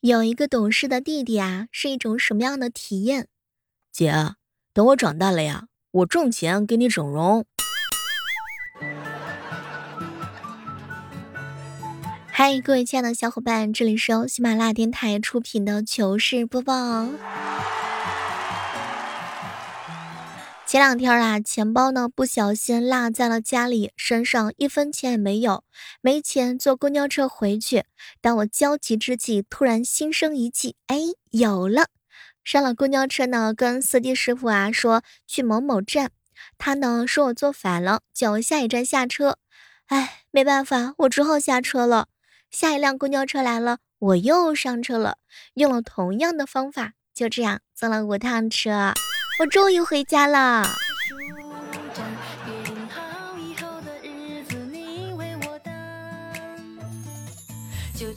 有一个懂事的弟弟啊，是一种什么样的体验？姐，等我长大了呀，我挣钱给你整容。嗨，各位亲爱的小伙伴，这里是由喜马拉雅电台出品的糗事播报。前两天啊，钱包呢不小心落在了家里，身上一分钱也没有，没钱坐公交车回去。当我焦急之际，突然心生一计，哎，有了！上了公交车呢，跟司机师傅啊说去某某站，他呢说我坐反了，叫我下一站下车。哎，没办法，我只好下车了。下一辆公交车来了，我又上车了，用了同样的方法，就这样坐了五趟车。我终于回家了。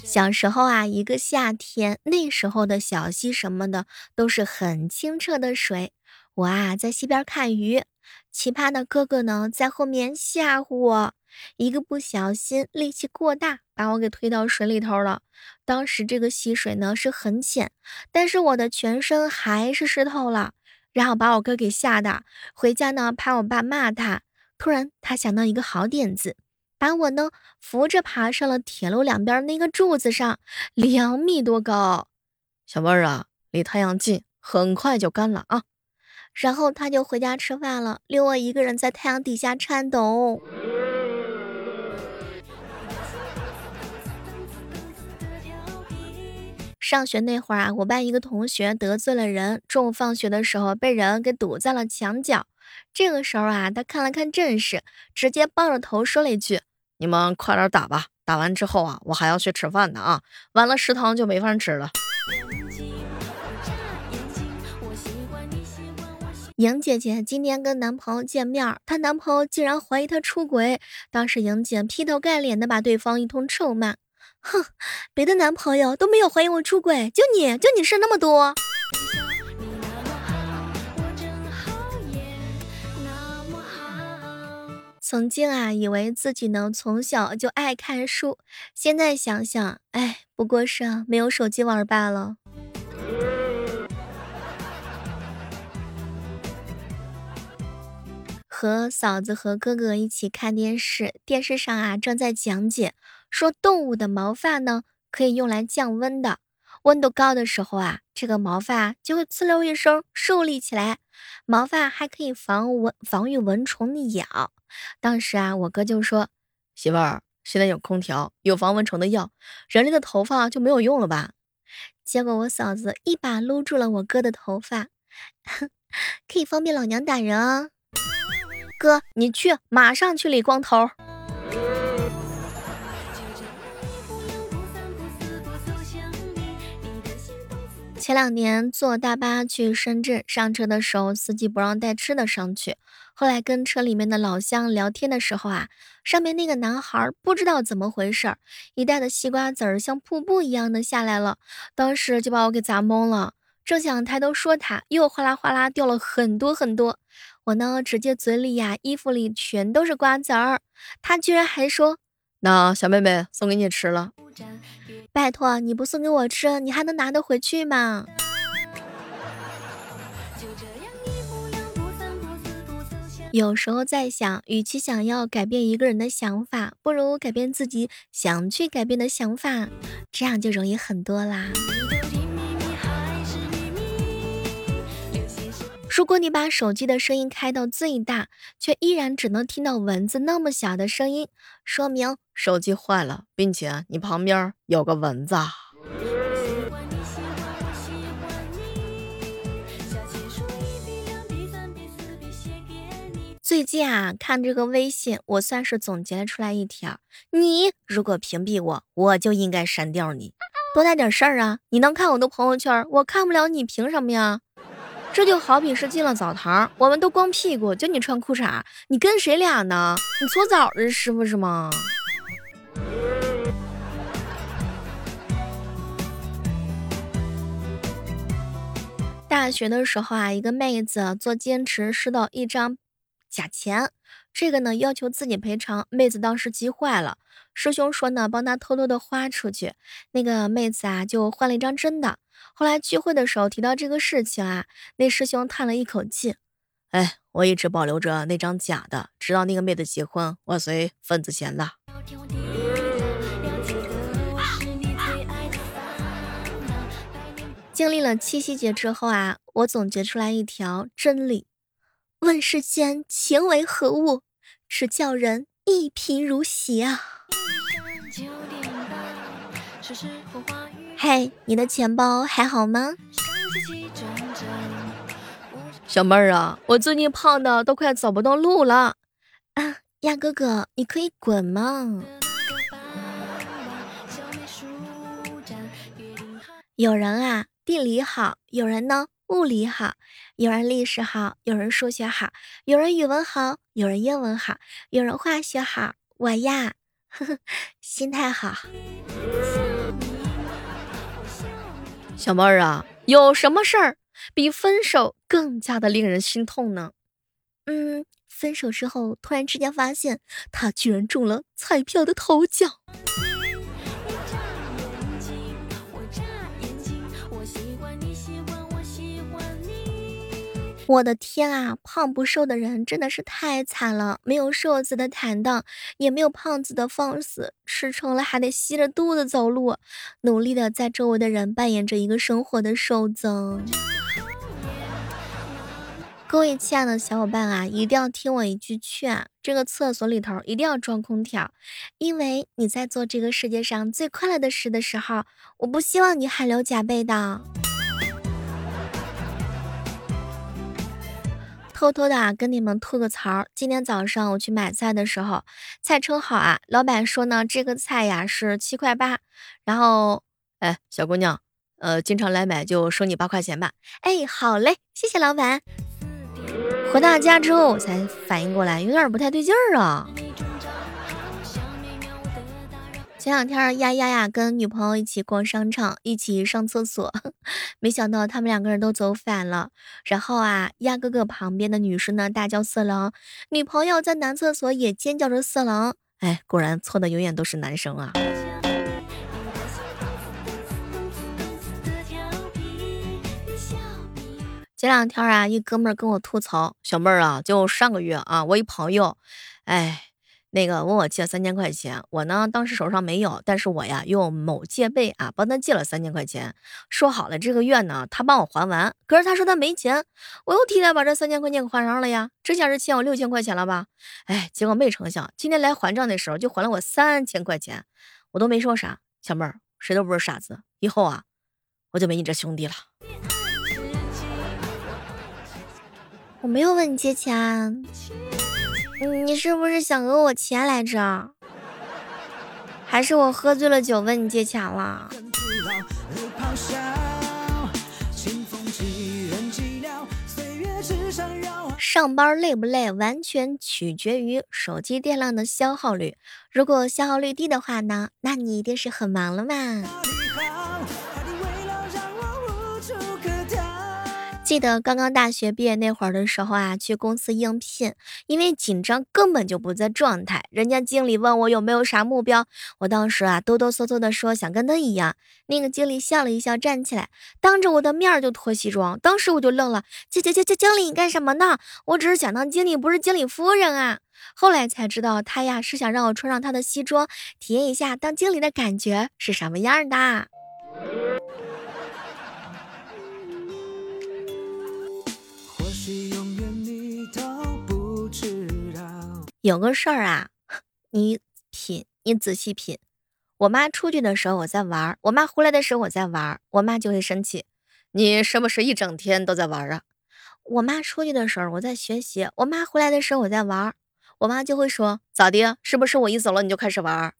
小时候啊，一个夏天，那时候的小溪什么的都是很清澈的水。我啊，在溪边看鱼，奇葩的哥哥呢在后面吓唬我，一个不小心力气过大，把我给推到水里头了。当时这个溪水呢是很浅，但是我的全身还是湿透了。然后把我哥给吓的，回家呢怕我爸骂他。突然他想到一个好点子，把我呢扶着爬上了铁路两边那个柱子上，两米多高。小妹儿啊，离太阳近，很快就干了啊。然后他就回家吃饭了，留我一个人在太阳底下颤抖。上学那会儿啊，我班一个同学得罪了人，中午放学的时候被人给堵在了墙角。这个时候啊，他看了看阵势，直接抱着头说了一句：“你们快点打吧，打完之后啊，我还要去吃饭呢啊，完了食堂就没饭吃了。”莹姐姐今天跟男朋友见面，她男朋友竟然怀疑她出轨，当时莹姐劈头盖脸的把对方一通臭骂。哼，别的男朋友都没有怀疑我出轨，就你就你事那么多。曾经啊，以为自己呢从小就爱看书，现在想想，哎，不过是啊没有手机玩罢了。和嫂子和哥哥一起看电视，电视上啊正在讲解，说动物的毛发呢可以用来降温的，温度高的时候啊，这个毛发就会呲溜一声竖立起来，毛发还可以防蚊防御蚊虫的咬。当时啊，我哥就说：“媳妇儿，现在有空调，有防蚊虫的药，人类的头发就没有用了吧？”结果我嫂子一把撸住了我哥的头发，可以方便老娘打人啊。哥，你去，马上去理光头。前两年坐大巴去深圳，上车的时候司机不让带吃的上去。后来跟车里面的老乡聊天的时候啊，上面那个男孩不知道怎么回事，一袋的西瓜籽儿像瀑布一样的下来了，当时就把我给砸懵了。正想抬头说他，又哗啦哗啦掉了很多很多。我呢，直接嘴里呀、衣服里全都是瓜子儿。他居然还说：“那小妹妹送给你吃了。”拜托，你不送给我吃，你还能拿得回去吗？有时候在想，与其想要改变一个人的想法，不如改变自己想去改变的想法，这样就容易很多啦。如果你把手机的声音开到最大，却依然只能听到蚊子那么小的声音，说明手机坏了，并且你旁边有个蚊子。最近啊，看这个微信，我算是总结出来一条：你如果屏蔽我，我就应该删掉你。多大点事儿啊？你能看我的朋友圈，我看不了你，凭什么呀？这就好比是进了澡堂，我们都光屁股，就你穿裤衩，你跟谁俩呢？你搓澡的师傅是吗？大学的时候啊，一个妹子做兼职收到一张假钱，这个呢要求自己赔偿，妹子当时急坏了，师兄说呢，帮他偷偷的花出去。那个妹子啊，就换了一张真的。后来聚会的时候提到这个事情啊，那师兄叹了一口气：“哎，我一直保留着那张假的，直到那个妹子结婚，我随份子钱的。”经历了七夕节之后啊，我总结出来一条真理：问世间情为何物，只叫人一贫如洗啊！嘿，你的钱包还好吗？小妹儿啊，我最近胖的都快走不动路了啊！鸭哥哥，你可以滚吗？有人啊。地理好，有人呢物理好，有人历史好，有人数学好，有人语文好，有人英文好，有人化学好。我呀，呵呵，心态好。小妹儿啊，有什么事儿比分手更加的令人心痛呢？嗯，分手之后突然之间发现他居然中了彩票的头奖。我的天啊，胖不瘦的人真的是太惨了，没有瘦子的坦荡，也没有胖子的放肆，吃撑了还得吸着肚子走路，努力的在周围的人扮演着一个生活的瘦子。各位亲爱的小伙伴啊，一定要听我一句劝，这个厕所里头一定要装空调，因为你在做这个世界上最快乐的事的时候，我不希望你汗流浃背的。偷偷的啊，跟你们吐个槽。今天早上我去买菜的时候，菜称好啊，老板说呢，这个菜呀是七块八。然后，哎，小姑娘，呃，经常来买就收你八块钱吧。哎，好嘞，谢谢老板。回到家之后，我才反应过来，有点不太对劲儿啊。前两天，丫丫呀跟女朋友一起逛商场，一起上厕所，没想到他们两个人都走反了。然后啊，鸭哥哥旁边的女生呢大叫色狼，女朋友在男厕所也尖叫着色狼。哎，果然错的永远都是男生啊！前两天啊，一哥们跟我吐槽，小妹儿啊，就上个月啊，我一朋友，哎。那个问我借三千块钱，我呢当时手上没有，但是我呀用某借呗啊帮他借了三千块钱，说好了这个月呢他帮我还完，可是他说他没钱，我又替他把这三千块钱给还上了呀，这下是欠我六千块钱了吧？哎，结果没成想今天来还账的时候就还了我三千块钱，我都没说啥，小妹儿谁都不是傻子，以后啊我就没你这兄弟了。我没有问你借钱。你是不是想讹我钱来着？还是我喝醉了酒问你借钱了？上班累不累，完全取决于手机电量的消耗率。如果消耗率低的话呢，那你一定是很忙了嘛。记得刚刚大学毕业那会儿的时候啊，去公司应聘，因为紧张根本就不在状态。人家经理问我有没有啥目标，我当时啊哆哆嗦嗦的说想跟他一样。那个经理笑了一笑，站起来，当着我的面就脱西装。当时我就愣了，经经经经经理你干什么呢？我只是想当经理，不是经理夫人啊。后来才知道他呀是想让我穿上他的西装，体验一下当经理的感觉是什么样的。有个事儿啊，你品，你仔细品。我妈出去的时候我在玩，我妈回来的时候我在玩，我妈就会生气。你是不是一整天都在玩啊？我妈出去的时候我在学习，我妈回来的时候我在玩，我妈就会说咋的？是不是我一走了你就开始玩？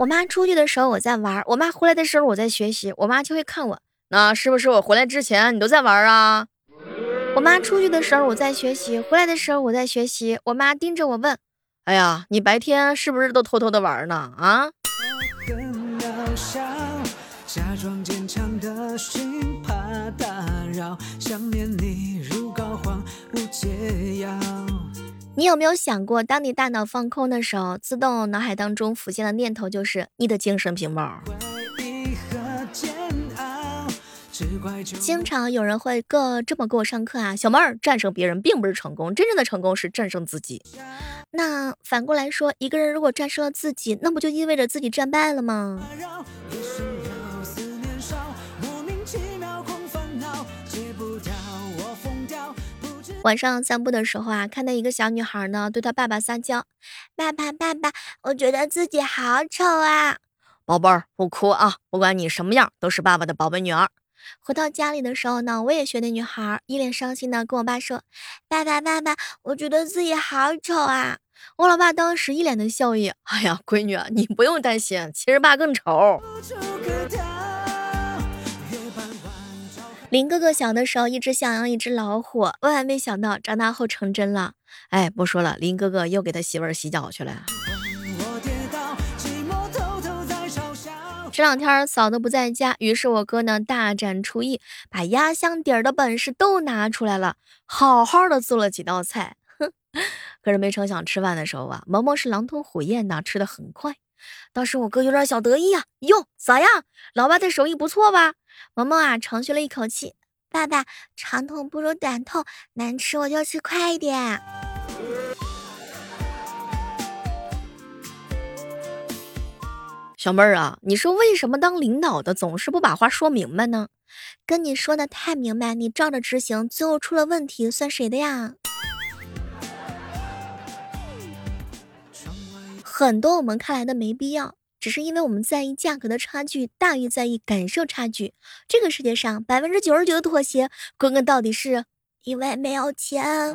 我妈出去的时候我在玩，我妈回来的时候我在学习，我妈就会看我，那是不是我回来之前你都在玩啊？我妈出去的时候我在学习，回来的时候我在学习。我妈盯着我问：“哎呀，你白天是不是都偷偷的玩呢？啊？”你有没有想过，当你大脑放空的时候，自动脑海当中浮现的念头就是你的精神屏保？经常有人会个这么给我上课啊，小妹儿，战胜别人并不是成功，真正的成功是战胜自己。那反过来说，一个人如果战胜了自己，那不就意味着自己战败了吗？晚上散步的时候啊，看到一个小女孩呢，对她爸爸撒娇：“爸爸，爸爸，我觉得自己好丑啊！”宝贝儿，不哭啊，不管你什么样，都是爸爸的宝贝女儿。回到家里的时候呢，我也学那女孩，一脸伤心的跟我爸说：“爸爸，爸爸，我觉得自己好丑啊！”我老爸当时一脸的笑意：“哎呀，闺女，你不用担心，其实爸更丑。”林哥哥小的时候一直想要一只老虎，万万没想到长大后成真了。哎，不说了，林哥哥又给他媳妇儿洗脚去了。这两天嫂子不在家，于是我哥呢大展厨艺，把压箱底儿的本事都拿出来了，好好的做了几道菜。哼，可是没成想吃饭的时候啊，萌萌是狼吞虎咽的，吃的很快。当时我哥有点小得意啊，哟，咋样，老爸的手艺不错吧？萌萌啊长吁了一口气，爸爸长痛不如短痛，难吃我就吃快一点。小妹儿啊，你说为什么当领导的总是不把话说明白呢？跟你说的太明白，你照着执行，最后出了问题，算谁的呀？很多我们看来的没必要，只是因为我们在意价格的差距大于在意感受差距。这个世界上百分之九十九的妥协，归根到底是因为没有钱。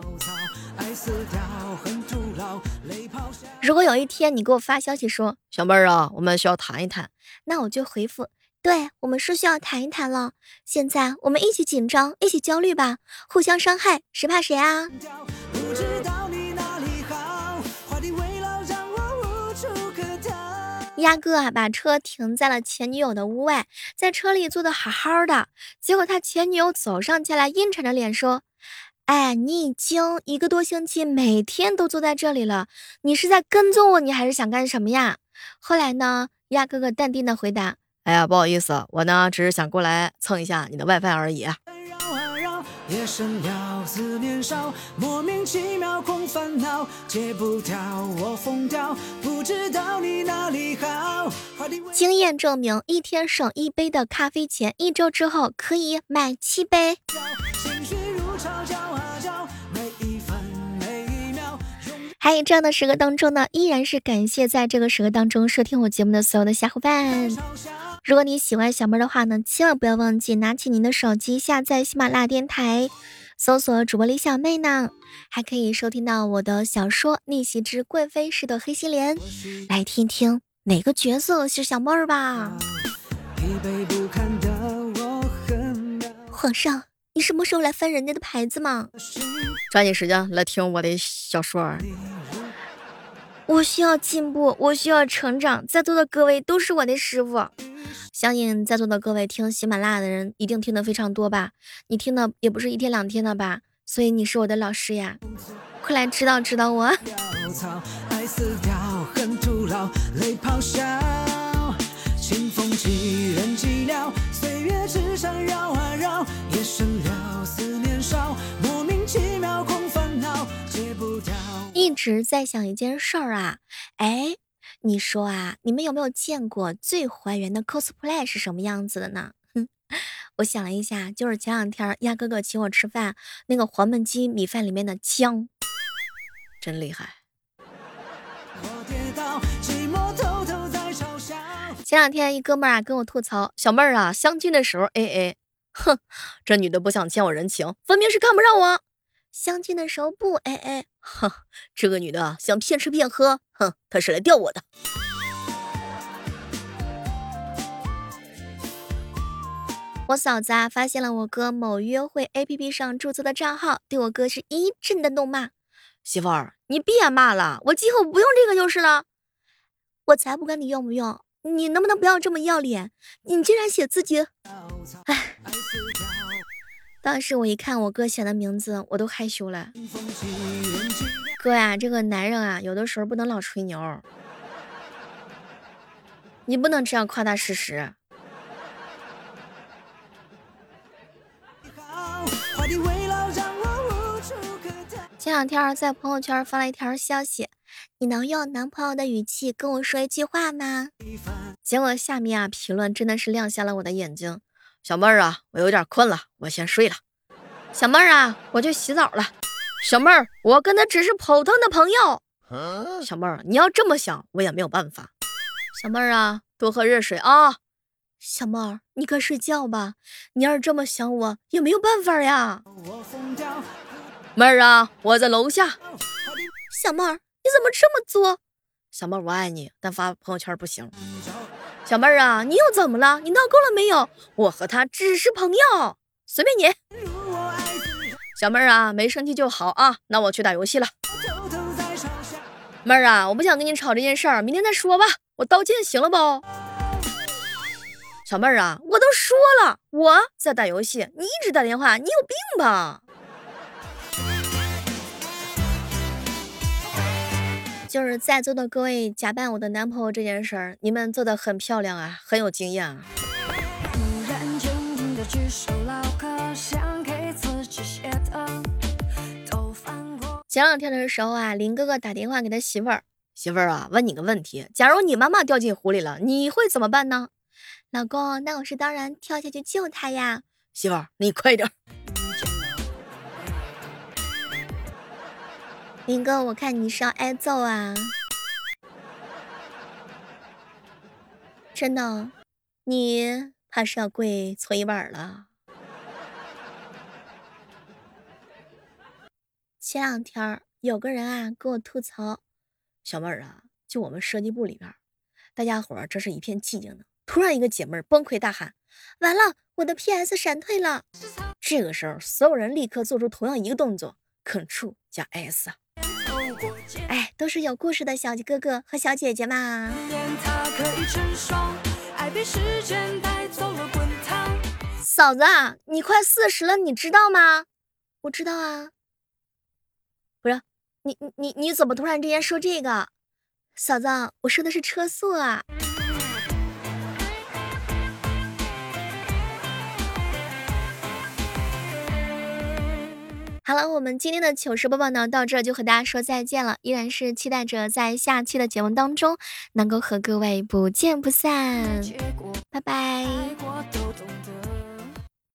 如果有一天你给我发消息说，小妹儿啊，我们需要谈一谈，那我就回复，对我们是需要谈一谈了。现在我们一起紧张，一起焦虑吧，互相伤害，谁怕谁啊？鸭哥啊，把车停在了前女友的屋外，在车里坐的好好的，结果他前女友走上前来，阴沉着脸说。哎，你已经一个多星期每天都坐在这里了，你是在跟踪我，你还是想干什么呀？后来呢？鸭哥哥淡定的回答：“哎呀，不好意思，我呢只是想过来蹭一下你的 WiFi 而已。”经验证明，一天省一杯的咖啡钱，一周之后可以买七杯。还有这样的时刻当中呢，依然是感谢在这个时刻当中收听我节目的所有的小伙伴。如果你喜欢小妹的话呢，千万不要忘记拿起您的手机下载喜马拉雅电台，搜索主播李小妹呢，还可以收听到我的小说《逆袭之贵妃式的黑心莲》，来听听哪个角色是小妹儿吧。皇上。你什么时候来翻人家的牌子嘛？抓紧时间来听我的小说。我需要进步，我需要成长。在座的各位都是我的师傅，相信在座的各位听喜马拉雅的人一定听得非常多吧？你听的也不是一天两天的吧？所以你是我的老师呀，快来指导指导我。一直在想一件事儿啊，哎，你说啊，你们有没有见过最还原的 cosplay 是什么样子的呢？哼，我想了一下，就是前两天鸭哥哥请我吃饭，那个黄焖鸡米饭里面的姜，真厉害。前两天一哥们儿啊跟我吐槽，小妹儿啊相亲的时候 A A，哼，这女的不想欠我人情，分明是看不上我。相亲的时候不 A A，哼，这个女的想骗吃骗喝，哼，她是来钓我的。我嫂子啊发现了我哥某约会 A P P 上注册的账号，对我哥是一阵的怒骂。媳妇儿，你别骂了，我今后不用这个就是了。我才不管你用不用，你能不能不要这么要脸？你竟然写自己，哎。当时我一看我哥写的名字，我都害羞了。哥呀，这个男人啊，有的时候不能老吹牛，你不能这样夸大事实。前两天在朋友圈发了一条消息，你能用男朋友的语气跟我说一句话吗？结果下面啊评论真的是亮瞎了我的眼睛。小妹儿啊，我有点困了，我先睡了。小妹儿啊，我去洗澡了。小妹儿，我跟他只是普通的朋友。小妹儿，你要这么想，我也没有办法。小妹儿啊，多喝热水啊。小妹儿，你快睡觉吧。你要是这么想我，也没有办法呀。妹儿啊，我在楼下。小妹儿，你怎么这么作？小妹儿，我爱你，但发朋友圈不行。小妹儿啊，你又怎么了？你闹够了没有？我和他只是朋友，随便你。小妹儿啊，没生气就好啊。那我去打游戏了。妹儿啊，我不想跟你吵这件事儿，明天再说吧。我道歉行了不？小妹儿啊，我都说了我在打游戏，你一直打电话，你有病吧？就是在座的各位假扮我的男朋友这件事儿，你们做的很漂亮啊，很有经验啊。前两天的时候啊，林哥哥打电话给他媳妇儿，媳妇儿啊，问你个问题，假如你妈妈掉进湖里了，你会怎么办呢？老公，那我是当然跳下去救她呀。媳妇儿，你快点。林哥，我看你是要挨揍啊！真的，你怕是要跪搓衣板了。前两天有个人啊跟我吐槽，小妹儿啊，就我们设计部里边，大家伙儿这是一片寂静的。突然，一个姐妹崩溃大喊：“完了，我的 PS 闪退了！”这个时候，所有人立刻做出同样一个动作：Ctrl 加 S。哎，都是有故事的小哥哥和小姐姐嘛。嫂子，你快四十了，你知道吗？我知道啊。不是，你你你你怎么突然之间说这个？嫂子，我说的是车速啊。好了，我们今天的糗事播报呢，到这就和大家说再见了。依然是期待着在下期的节目当中，能够和各位不见不散。拜拜。